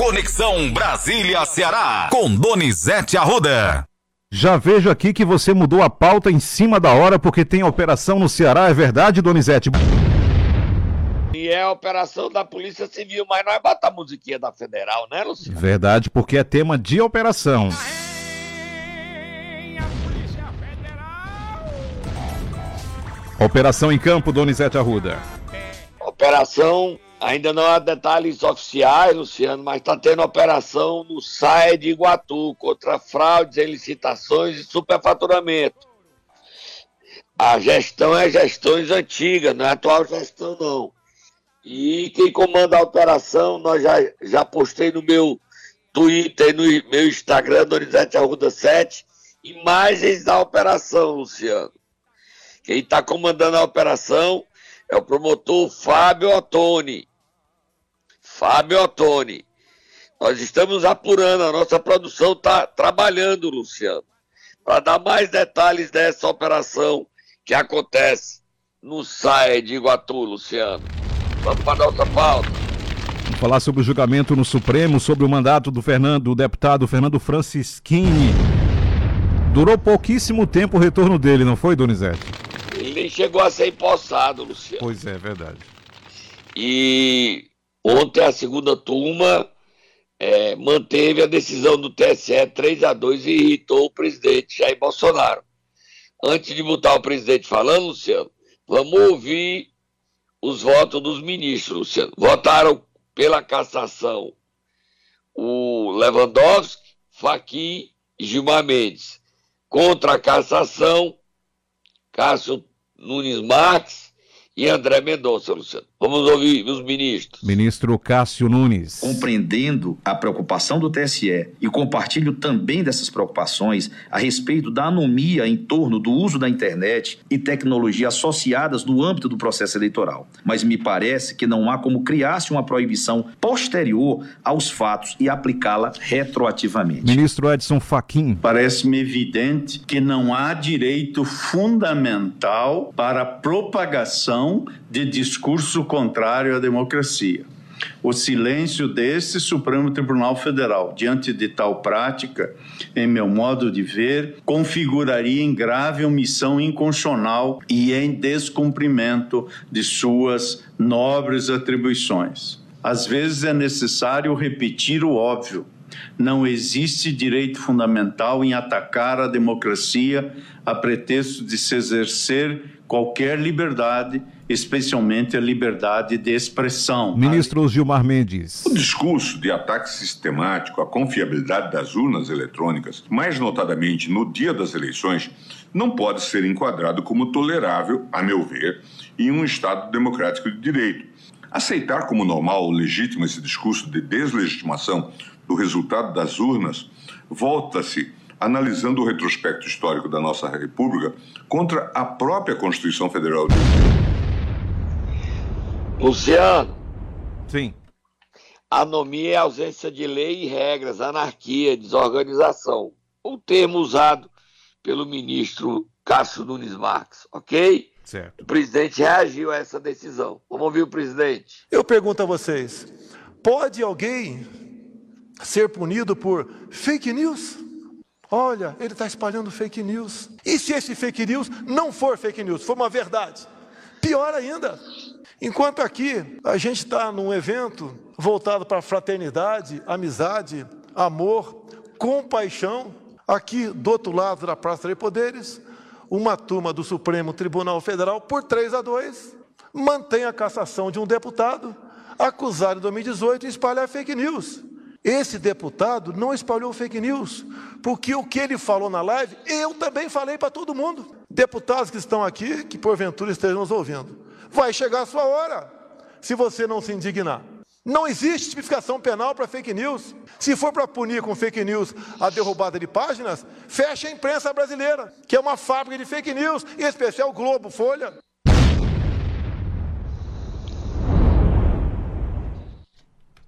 Conexão Brasília-Ceará, com Donizete Arruda. Já vejo aqui que você mudou a pauta em cima da hora porque tem operação no Ceará, é verdade, Donizete? E é a operação da Polícia Civil, mas nós bota a musiquinha da Federal, né, Luciano? Verdade, porque é tema de operação. Operação em campo, Donizete Arruda. Operação, ainda não há detalhes oficiais, Luciano, mas está tendo operação no SAE de Iguatu contra fraudes em licitações e superfaturamento. A gestão é gestões antigas, não é atual gestão não. E quem comanda a operação, nós já, já postei no meu Twitter e no meu Instagram, Donizete Arruda 7, imagens da operação, Luciano. Quem está comandando a operação é o promotor Fábio Ottoni. Fábio Ottoni. Nós estamos apurando, a nossa produção está trabalhando, Luciano, para dar mais detalhes dessa operação que acontece no SAE de Iguatu, Luciano. Vamos para a nossa pauta. Vamos falar sobre o julgamento no Supremo, sobre o mandato do Fernando, do deputado Fernando Francischini. Durou pouquíssimo tempo o retorno dele, não foi, Donizete? Ele nem chegou a ser empossado, Luciano. Pois é, verdade. E ontem a segunda turma é, manteve a decisão do TSE 3 a 2 e irritou o presidente Jair Bolsonaro. Antes de botar o presidente falando, Luciano, vamos ouvir os votos dos ministros, Luciano. Votaram pela cassação o Lewandowski, Fachin e Gilmar Mendes. Contra a cassação, Cássio Nunes Marques e André Mendonça, Luciano. Vamos ouvir os ministros. Ministro Cássio Nunes. Compreendendo a preocupação do TSE e compartilho também dessas preocupações a respeito da anomia em torno do uso da internet e tecnologia associadas no âmbito do processo eleitoral. Mas me parece que não há como criar-se uma proibição posterior aos fatos e aplicá-la retroativamente. Ministro Edson Fachin. Parece-me evidente que não há direito fundamental para a propagação de discurso contrário à democracia. O silêncio desse Supremo Tribunal Federal diante de tal prática, em meu modo de ver, configuraria em grave omissão inconstitucional e em descumprimento de suas nobres atribuições. Às vezes é necessário repetir o óbvio. Não existe direito fundamental em atacar a democracia a pretexto de se exercer qualquer liberdade, especialmente a liberdade de expressão. Ministro Gilmar Mendes. O discurso de ataque sistemático à confiabilidade das urnas eletrônicas, mais notadamente no dia das eleições, não pode ser enquadrado como tolerável, a meu ver, em um Estado democrático de direito. Aceitar como normal ou legítimo esse discurso de deslegitimação do resultado das urnas volta-se analisando o retrospecto histórico da nossa República contra a própria Constituição Federal. Luciano. Sim. Anomia é ausência de lei e regras, anarquia, desorganização. O termo usado pelo ministro Cássio Nunes Marques, ok? Certo. O presidente reagiu a essa decisão. Vamos ouvir o presidente. Eu pergunto a vocês: pode alguém ser punido por fake news? Olha, ele está espalhando fake news. E se esse fake news não for fake news, for uma verdade? Pior ainda. Enquanto aqui a gente está num evento voltado para fraternidade, amizade, amor, compaixão, aqui do outro lado da Praça de Poderes, uma turma do Supremo Tribunal Federal, por 3 a 2, mantém a cassação de um deputado acusado em 2018 de espalhar fake news. Esse deputado não espalhou fake news, porque o que ele falou na live, eu também falei para todo mundo. Deputados que estão aqui, que porventura estejam nos ouvindo, vai chegar a sua hora, se você não se indignar. Não existe tipificação penal para fake news. Se for para punir com fake news a derrubada de páginas, feche a imprensa brasileira, que é uma fábrica de fake news, em especial Globo, Folha.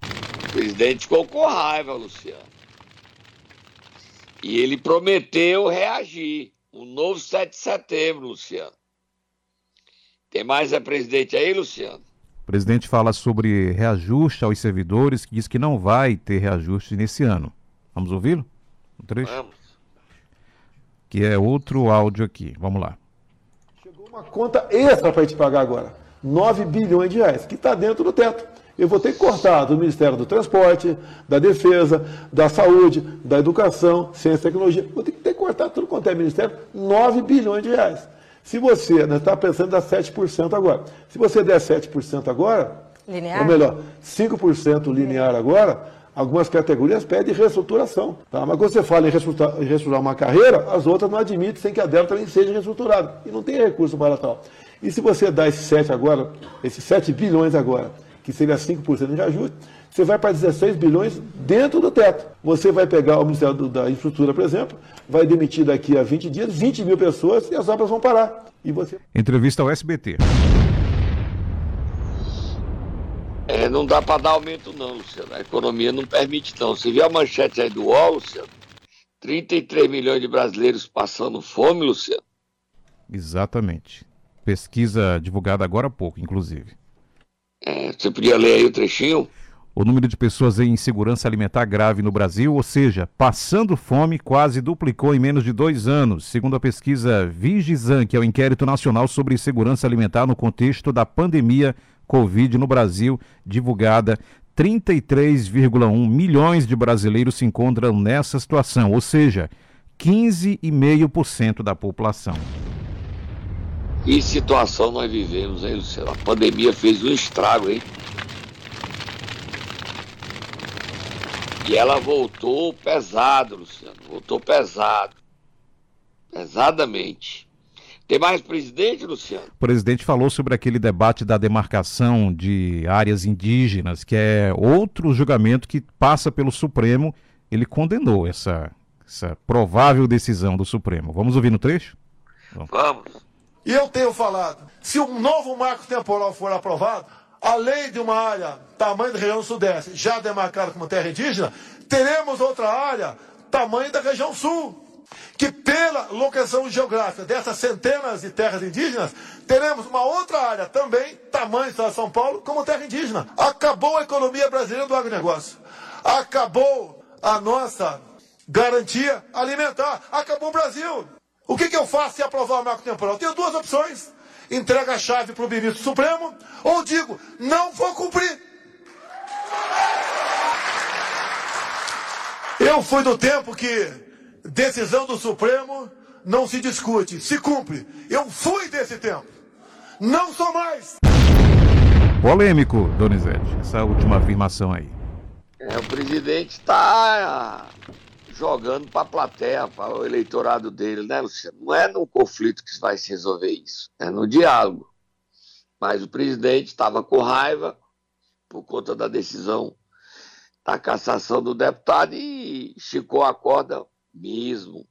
O presidente ficou com raiva, Luciano. E ele prometeu reagir. Um novo 7 de setembro, Luciano. Tem mais é presidente aí, Luciano? O presidente fala sobre reajuste aos servidores, que diz que não vai ter reajuste nesse ano. Vamos ouvi-lo? Um trecho? Vamos. Que é outro áudio aqui. Vamos lá. Chegou uma conta extra para a gente pagar agora. 9 bilhões de reais, que está dentro do teto. Eu vou ter que cortar do Ministério do Transporte, da Defesa, da Saúde, da Educação, Ciência e Tecnologia. Vou ter que, ter que cortar tudo quanto é Ministério, 9 bilhões de reais. Se você está né, tá pensando em dar 7% agora. Se você der 7% agora, linear? ou melhor, 5% linear agora, algumas categorias pedem reestruturação. Tá? Mas quando você fala em reestruturar, em reestruturar uma carreira, as outras não admitem sem que a dela também seja reestruturada. E não tem recurso para tal. E se você dá esses 7 agora, esses 7 bilhões agora, que seria 5% de reajuste, você vai para 16 bilhões dentro do teto. Você vai pegar o Ministério da Infraestrutura, por exemplo, vai demitir daqui a 20 dias 20 mil pessoas e as obras vão parar. E você... Entrevista ao SBT. É, não dá para dar aumento não, Luciano. A economia não permite não. Você viu a manchete aí do UOL, Luciano? 33 milhões de brasileiros passando fome, Luciano. Exatamente. Pesquisa divulgada agora há pouco, inclusive. É, você podia ler aí o trechinho? O número de pessoas em insegurança alimentar grave no Brasil, ou seja, passando fome, quase duplicou em menos de dois anos, segundo a pesquisa Vigizan, que é o inquérito nacional sobre segurança alimentar no contexto da pandemia Covid no Brasil, divulgada. 33,1 milhões de brasileiros se encontram nessa situação, ou seja, 15,5% da população. Que situação nós vivemos, hein, Luciano? A pandemia fez um estrago, hein? E ela voltou pesado, Luciano. Voltou pesado. Pesadamente. Tem mais presidente, Luciano? O presidente falou sobre aquele debate da demarcação de áreas indígenas, que é outro julgamento que passa pelo Supremo. Ele condenou essa, essa provável decisão do Supremo. Vamos ouvir no trecho? Vamos. Vamos. E eu tenho falado, se um novo marco temporal for aprovado, além de uma área tamanho da região sudeste, já demarcada como terra indígena, teremos outra área tamanho da região sul. Que pela locação geográfica dessas centenas de terras indígenas, teremos uma outra área também, tamanho de São Paulo, como terra indígena. Acabou a economia brasileira do agronegócio. Acabou a nossa garantia alimentar. Acabou o Brasil. O que, que eu faço se aprovar o marco temporal? Eu tenho duas opções. Entrega a chave para o ministro Supremo ou digo, não vou cumprir. Eu fui do tempo que decisão do Supremo não se discute, se cumpre. Eu fui desse tempo. Não sou mais. Polêmico, Donizete, essa última afirmação aí. É, o presidente está jogando para a plateia, para o eleitorado dele, né, Luciano? Não é no conflito que vai se resolver isso, é no diálogo. Mas o presidente estava com raiva por conta da decisão da cassação do deputado e esticou a corda mesmo.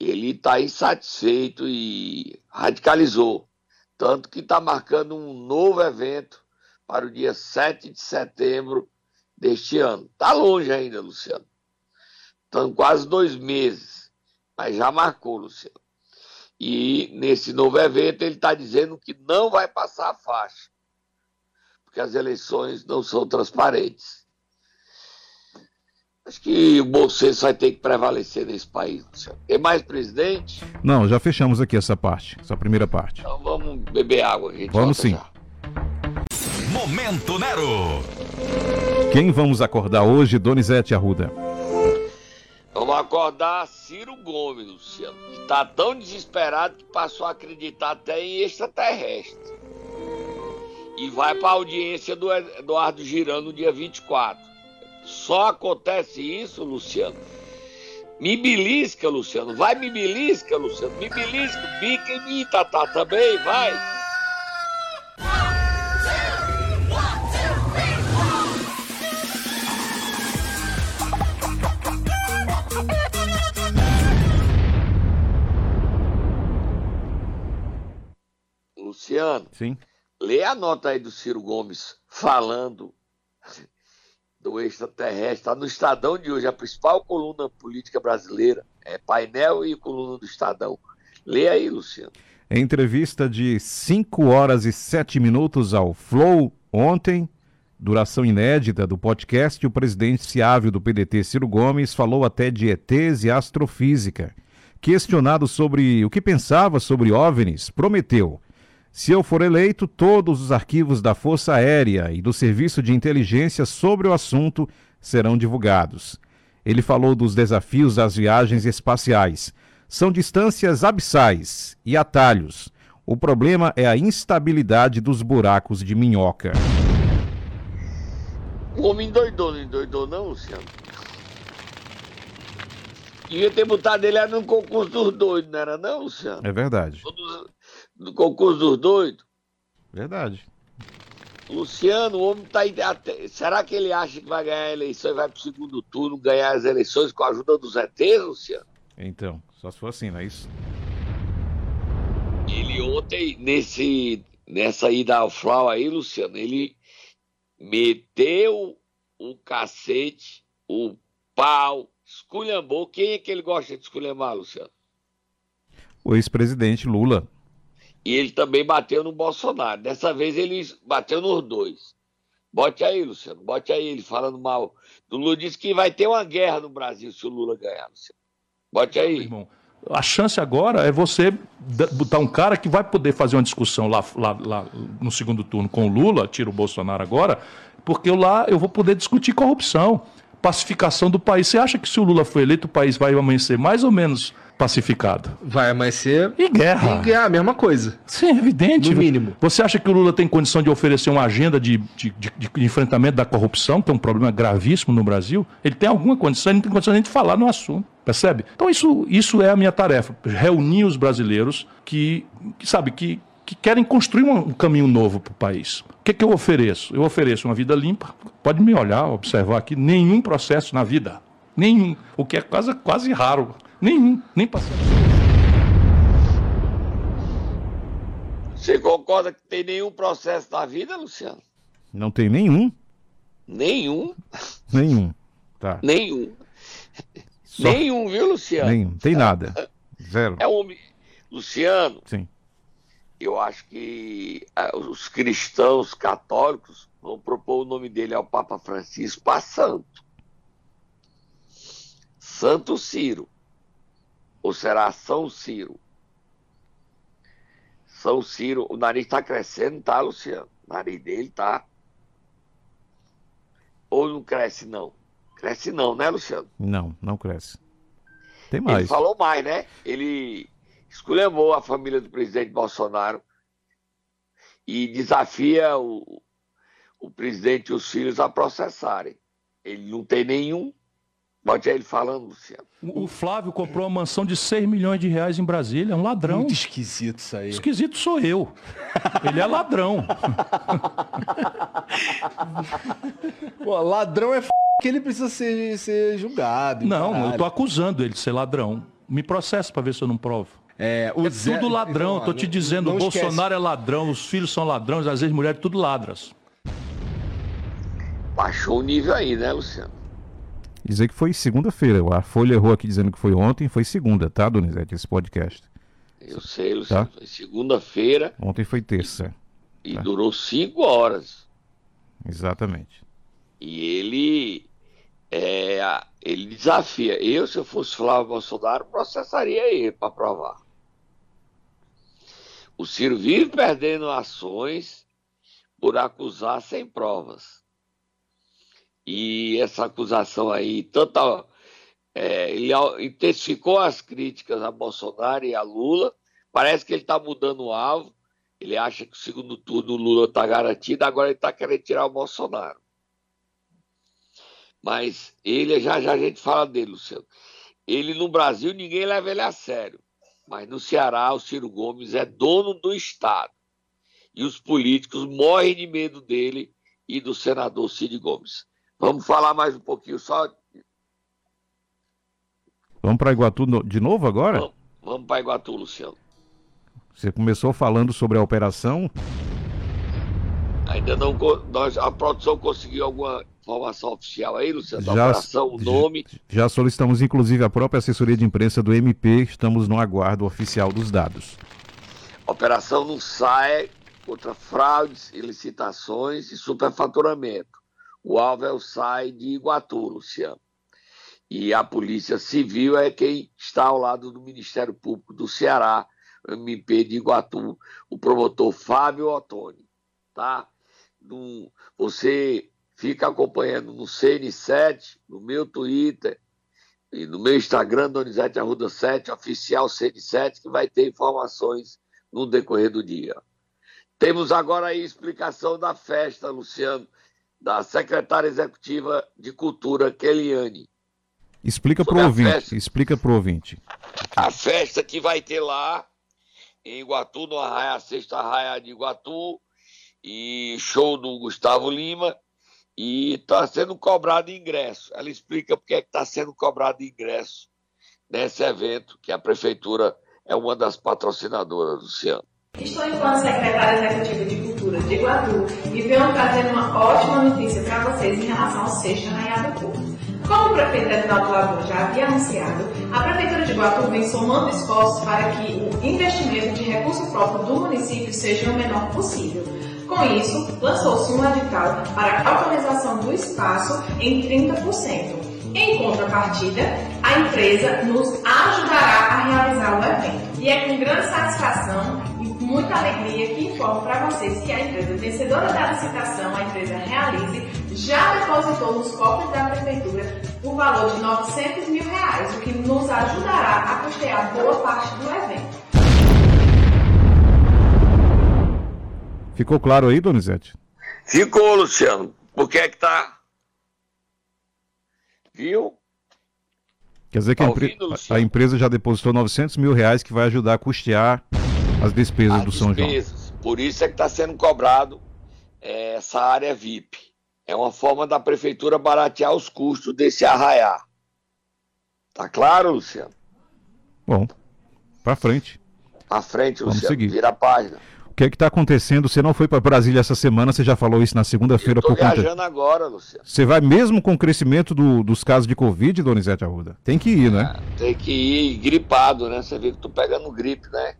Ele está insatisfeito e radicalizou. Tanto que está marcando um novo evento para o dia 7 de setembro deste ano. Está longe ainda, Luciano. Estão quase dois meses, mas já marcou, Luciano. E nesse novo evento ele está dizendo que não vai passar a faixa, porque as eleições não são transparentes. Acho que o bom senso vai ter que prevalecer nesse país, Luciano. Tem mais presidente? Não, já fechamos aqui essa parte, essa primeira parte. Então vamos beber água, gente. Vamos sim. Já. Momento Nero. Quem vamos acordar hoje, Donizete Arruda? Vamos acordar Ciro Gomes, Luciano, está tão desesperado que passou a acreditar até em extraterrestre. E vai para a audiência do Eduardo Girão no dia 24. Só acontece isso, Luciano. Me belisca, Luciano. Vai, me belisca, Luciano. Me belisca, bica em mim, Tatá, também, vai. Sim. Lê a nota aí do Ciro Gomes falando do extraterrestre. Está no Estadão de hoje, a principal coluna política brasileira. É painel e coluna do Estadão. Lê aí, Luciano. Em entrevista de 5 horas e 7 minutos ao Flow ontem, duração inédita do podcast, o presidente Ciávio do PDT, Ciro Gomes, falou até de ETs e astrofísica. Questionado sobre o que pensava sobre OVNIs, prometeu: se eu for eleito, todos os arquivos da Força Aérea e do Serviço de Inteligência sobre o assunto serão divulgados. Ele falou dos desafios das viagens espaciais. São distâncias abissais e atalhos. O problema é a instabilidade dos buracos de minhoca. O homem endoidou, não endoidou não, Luciano? Ia ter botado ele no concurso dos doidos, não era não, Luciano? É verdade. No concurso dos doidos? Verdade. Luciano, o homem tá aí. Até, será que ele acha que vai ganhar a eleição e vai pro segundo turno ganhar as eleições com a ajuda dos ETs, Luciano? Então, só se for assim, não é isso? Ele ontem, nesse, nessa ida ao Flau aí, Luciano, ele meteu o cacete, o pau, esculhambou. Quem é que ele gosta de esculhambar, Luciano? O ex-presidente Lula. E ele também bateu no Bolsonaro. Dessa vez ele bateu nos dois. Bote aí, Luciano, bote aí ele falando mal. O Lula disse que vai ter uma guerra no Brasil se o Lula ganhar, Luciano. Bote aí. Irmão, a chance agora é você botar um cara que vai poder fazer uma discussão lá, lá, lá no segundo turno com o Lula, tira o Bolsonaro agora, porque lá eu vou poder discutir corrupção, pacificação do país. Você acha que se o Lula for eleito, o país vai amanhecer mais ou menos pacificado. Vai amanhecer. E guerra. E guerra, a mesma coisa. Sim, é evidente. No mínimo. Você acha que o Lula tem condição de oferecer uma agenda de, de, de, de enfrentamento da corrupção, que é um problema gravíssimo no Brasil? Ele tem alguma condição, ele não tem condição nem de falar no assunto. Percebe? Então, isso, isso é a minha tarefa. Reunir os brasileiros que, que sabe, que, que querem construir um, um caminho novo para o país. O que, que eu ofereço? Eu ofereço uma vida limpa. Pode me olhar, observar aqui, nenhum processo na vida. Nenhum. O que é quase, quase raro. Nenhum, nem passando. Você concorda que tem nenhum processo na vida, Luciano? Não tem nenhum? Nenhum. Nenhum. Tá. Nenhum. Só... Nenhum, viu, Luciano? Nenhum, tem nada. Zero. É um... Luciano. Sim. Eu acho que ah, os cristãos católicos vão propor o nome dele ao Papa Francisco para santo. Santo Ciro. Ou será São Ciro? São Ciro, o nariz está crescendo, tá, Luciano? O nariz dele tá. Ou não cresce, não? Cresce não, né, Luciano? Não, não cresce. Tem mais. Ele falou mais, né? Ele esculhambou a família do presidente Bolsonaro e desafia o, o presidente e os filhos a processarem. Ele não tem nenhum Bote ele falando, Luciano. O Flávio comprou uma mansão de 6 milhões de reais em Brasília, é um ladrão. Muito esquisito isso aí. Esquisito sou eu. Ele é ladrão. Pô, ladrão é f... que ele precisa ser, ser julgado. Não, caralho. eu tô acusando ele de ser ladrão. Me processa para ver se eu não provo. É, é Zé... tudo ladrão, então, tô te dizendo, o Bolsonaro esquece. é ladrão, os filhos são ladrões, as ex-mulheres tudo ladras. Baixou o nível aí, né, Luciano? Dizer que foi segunda-feira. A Folha errou aqui dizendo que foi ontem, foi segunda, tá, Donizete, esse podcast. Eu sei, Luciano. Tá? Foi segunda-feira. Ontem foi terça. E, tá? e durou cinco horas. Exatamente. E ele é, ele desafia. Eu, se eu fosse Flávio Bolsonaro, processaria ele para provar. O Ciro vive perdendo ações por acusar sem provas. E essa acusação aí, tanto é, ele intensificou as críticas a Bolsonaro e a Lula. Parece que ele está mudando o alvo. Ele acha que o segundo turno o Lula está garantido, agora ele está querendo tirar o Bolsonaro. Mas ele, já já a gente fala dele, Luciano. Ele no Brasil, ninguém leva ele a sério. Mas no Ceará, o Ciro Gomes é dono do Estado. E os políticos morrem de medo dele e do senador Cid Gomes. Vamos falar mais um pouquinho só. Vamos para Iguatu de novo agora? Vamos, vamos para Iguatu, Luciano. Você começou falando sobre a operação? Ainda não. Nós, a produção conseguiu alguma informação oficial aí, Luciano? Da já, operação, o nome. Já solicitamos, inclusive, a própria assessoria de imprensa do MP. Estamos no aguardo oficial dos dados. Operação não sai contra fraudes, ilicitações e superfaturamento. O alvo é SAI de Iguatu, Luciano. E a Polícia Civil é quem está ao lado do Ministério Público do Ceará, MP de Iguatu, o promotor Fábio Ottoni. Tá? No, você fica acompanhando no CN7, no meu Twitter e no meu Instagram, Donizete Arruda 7, oficial CN7, que vai ter informações no decorrer do dia. Temos agora aí explicação da festa, Luciano, da secretária executiva de Cultura, Keliane. Explica para o ouvinte, festa, explica para o ouvinte. A festa que vai ter lá em Iguatu, no Arraia, Sexta Arraia de Iguatu, e show do Gustavo Lima, e está sendo cobrado ingresso. Ela explica porque é que está sendo cobrado ingresso nesse evento, que a prefeitura é uma das patrocinadoras, Luciano. Estou enquanto secretária executiva de De Iguatu e venho trazer uma ótima notícia para vocês em relação ao sexto arraiado curso. Como o prefeito Edinaldo Lagoa já havia anunciado, a Prefeitura de Iguatu vem somando esforços para que o investimento de recurso próprio do município seja o menor possível. Com isso, lançou-se um edital para a autorização do espaço em 30%. Em contrapartida, a empresa nos ajudará a realizar o evento. E é com grande satisfação muita alegria que informo para vocês que a empresa vencedora da licitação, a empresa Realize, já depositou nos cofres da prefeitura o valor de 900 mil reais, o que nos ajudará a custear boa parte do evento. Ficou claro aí, Donizete? Ficou, Luciano. Por que é que tá? Viu? Quer dizer que tá a, ouvindo, a, empresa já depositou 900 mil reais que vai ajudar a custear as despesas as do São despesas. João. Por isso é que está sendo cobrado é, essa área VIP. É uma forma da prefeitura baratear os custos desse arraiar. Tá claro, Luciano? Bom, para frente. Para frente, Luciano. Vamos seguir. Vira a página. O que é que está acontecendo? Você não foi para Brasília essa semana, você já falou isso na segunda-feira por conta. viajando agora, Luciano. Você vai mesmo com o crescimento do, dos casos de Covid, Donizete Arruda? Tem que ir, né? É, tem que ir gripado, né? Você vê que tô pegando gripe, né?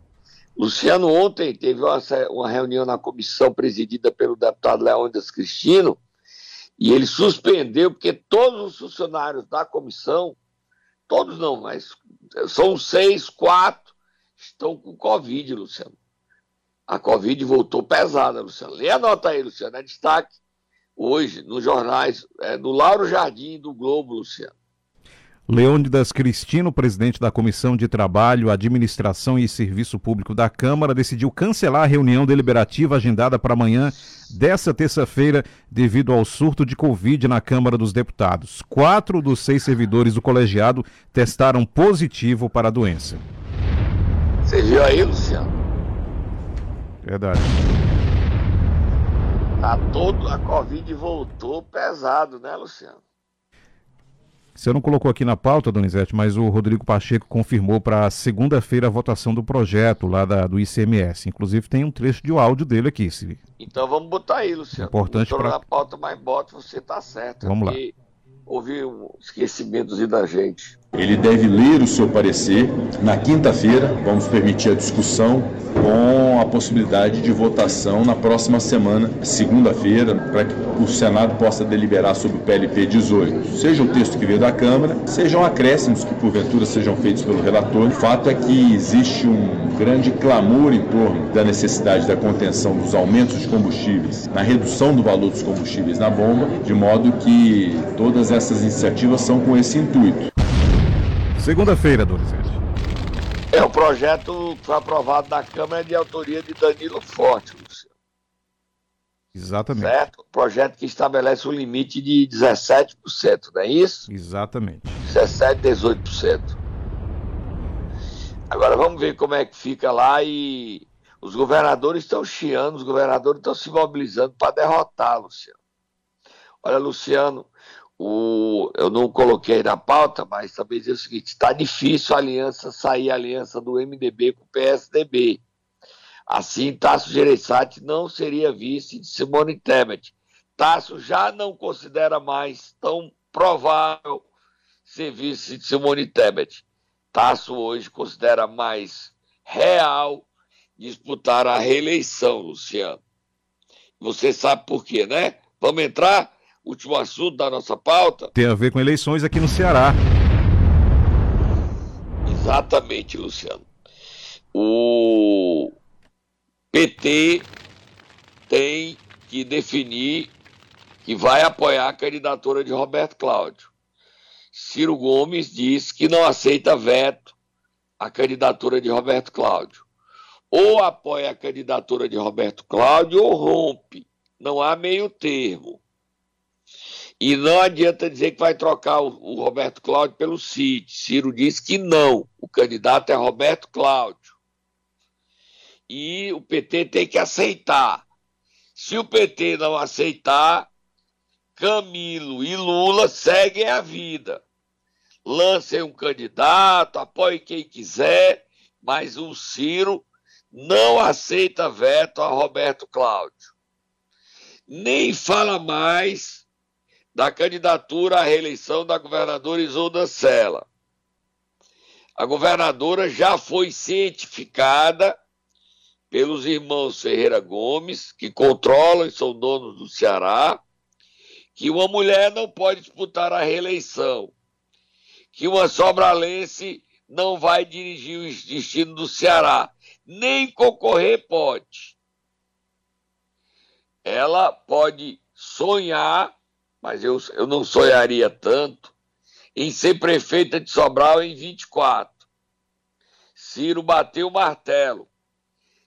Luciano, ontem teve uma, reunião na comissão presidida pelo deputado Leônidas Cristino e ele suspendeu porque todos os funcionários da comissão, todos não, mas são seis, quatro, estão com Covid, Luciano a Covid voltou pesada, Luciano. Lê a nota aí, Luciano. É destaque hoje nos jornais, é, no Lauro Jardim do Globo, Luciano. Leônidas Cristino, presidente da Comissão de Trabalho, Administração e Serviço Público da Câmara, decidiu cancelar a reunião deliberativa agendada para amanhã dessa terça-feira devido ao surto de Covid na Câmara dos Deputados. Quatro dos seis servidores do colegiado testaram positivo para a doença. Você viu aí, Luciano? Verdade. Tá todo, a Covid voltou pesado, né, Luciano? Você não colocou aqui na pauta, Donizete, mas o Rodrigo Pacheco confirmou para segunda-feira a votação do projeto lá da, do ICMS. Inclusive tem um trecho de áudio dele aqui. Se... Então vamos botar aí, Luciano. Importante para. na pauta, mas bota, você tá certo. Vamos lá. Houve um esquecimento da gente. Ele deve ler o seu parecer na quinta-feira. Vamos permitir a discussão com a possibilidade de votação na próxima semana, segunda-feira, para que o Senado possa deliberar sobre o PLP 18. Seja o texto que veio da Câmara, sejam acréscimos que porventura sejam feitos pelo relator. O fato é que existe um grande clamor em torno da necessidade da contenção dos aumentos de combustíveis, na redução do valor dos combustíveis na bomba, de modo que todas essas iniciativas são com esse intuito. Segunda-feira, Donizete. É, o projeto foi aprovado na Câmara de autoria de Danilo Forte, Luciano. Exatamente. Certo? O projeto que estabelece o um limite de 17%, não é isso? Exatamente. 17%, 18%. Agora vamos ver como é que fica lá e os governadores estão chiando, os governadores estão se mobilizando para derrotar, Luciano. Olha, Luciano, o, eu não coloquei na pauta, mas também dizer o seguinte: está difícil a aliança sair a aliança do MDB com o PSDB. Assim, Tasso Gereissati não seria vice de Simone Tebet. Tasso já não considera mais tão provável ser vice de Simone Tebet. Tasso hoje considera mais real disputar a reeleição, Luciano. Você sabe por quê, né? Vamos entrar? Último assunto da nossa pauta. Tem a ver com eleições aqui no Ceará. Exatamente, Luciano. O PT tem que definir que vai apoiar a candidatura de Roberto Cláudio. Ciro Gomes diz que não aceita veto à candidatura de Roberto Cláudio. Ou apoia a candidatura de Roberto Cláudio ou rompe. Não há meio termo. E não adianta dizer que vai trocar o, o Roberto Cláudio pelo Cid. Ciro diz que não. O candidato é Roberto Cláudio. E o PT tem que aceitar. Se o PT não aceitar, Camilo e Lula seguem a vida. Lancem um candidato, apoiem quem quiser, mas o Ciro não aceita veto a Roberto Cláudio. Nem fala mais da candidatura à reeleição da governadora Isolda Sela. A governadora já foi cientificada pelos irmãos Ferreira Gomes, que controlam e são donos do Ceará, que uma mulher não pode disputar a reeleição, que uma sobralense não vai dirigir o destino do Ceará, nem concorrer pode. Ela pode sonhar mas eu, eu não sonharia tanto em ser prefeita de Sobral em 24. Ciro bateu o martelo.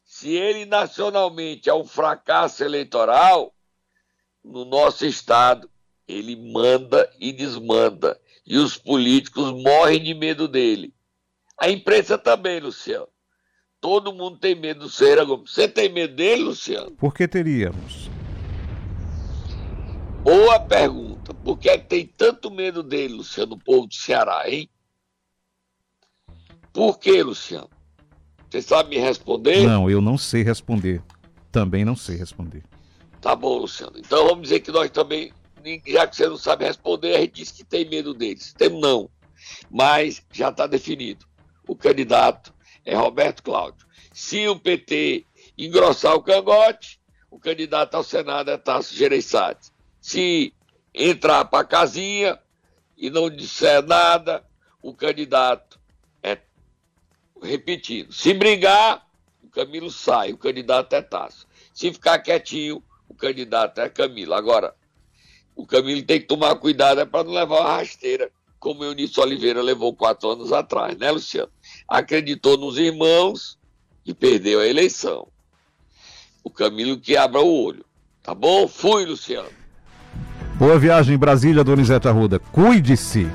Se ele nacionalmente é um fracasso eleitoral, no nosso estado, ele manda e desmanda. E os políticos morrem de medo dele. A imprensa também, Luciano. Todo mundo tem medo do Ferreira Gomes. Você tem medo dele, Luciano? Por que teríamos? Boa pergunta. Por que é que tem tanto medo dele, Luciano, o povo do Ceará, hein? Por que, Luciano? Você sabe me responder? Não, eu não sei responder. Também não sei responder. Tá bom, Luciano. Então vamos dizer que nós também, já que você não sabe responder, a gente diz que tem medo deles. Tem não. Mas já está definido. O candidato é Roberto Cláudio. Se o PT engrossar o cangote, o candidato ao Senado é Tasso Gereissati. Se entrar para a casinha e não disser nada, o candidato é repetindo. Se brigar, o Camilo sai, o candidato é Tasso. Se ficar quietinho, o candidato é Camilo. Agora, o Camilo tem que tomar cuidado é para não levar uma rasteira, como o Eunício Oliveira levou quatro anos atrás, né, Luciano? Acreditou nos irmãos e perdeu a eleição. O Camilo que abra o olho. Tá bom? Fui, Luciano. Boa viagem em Brasília, Donizete Arruda. Cuide-se.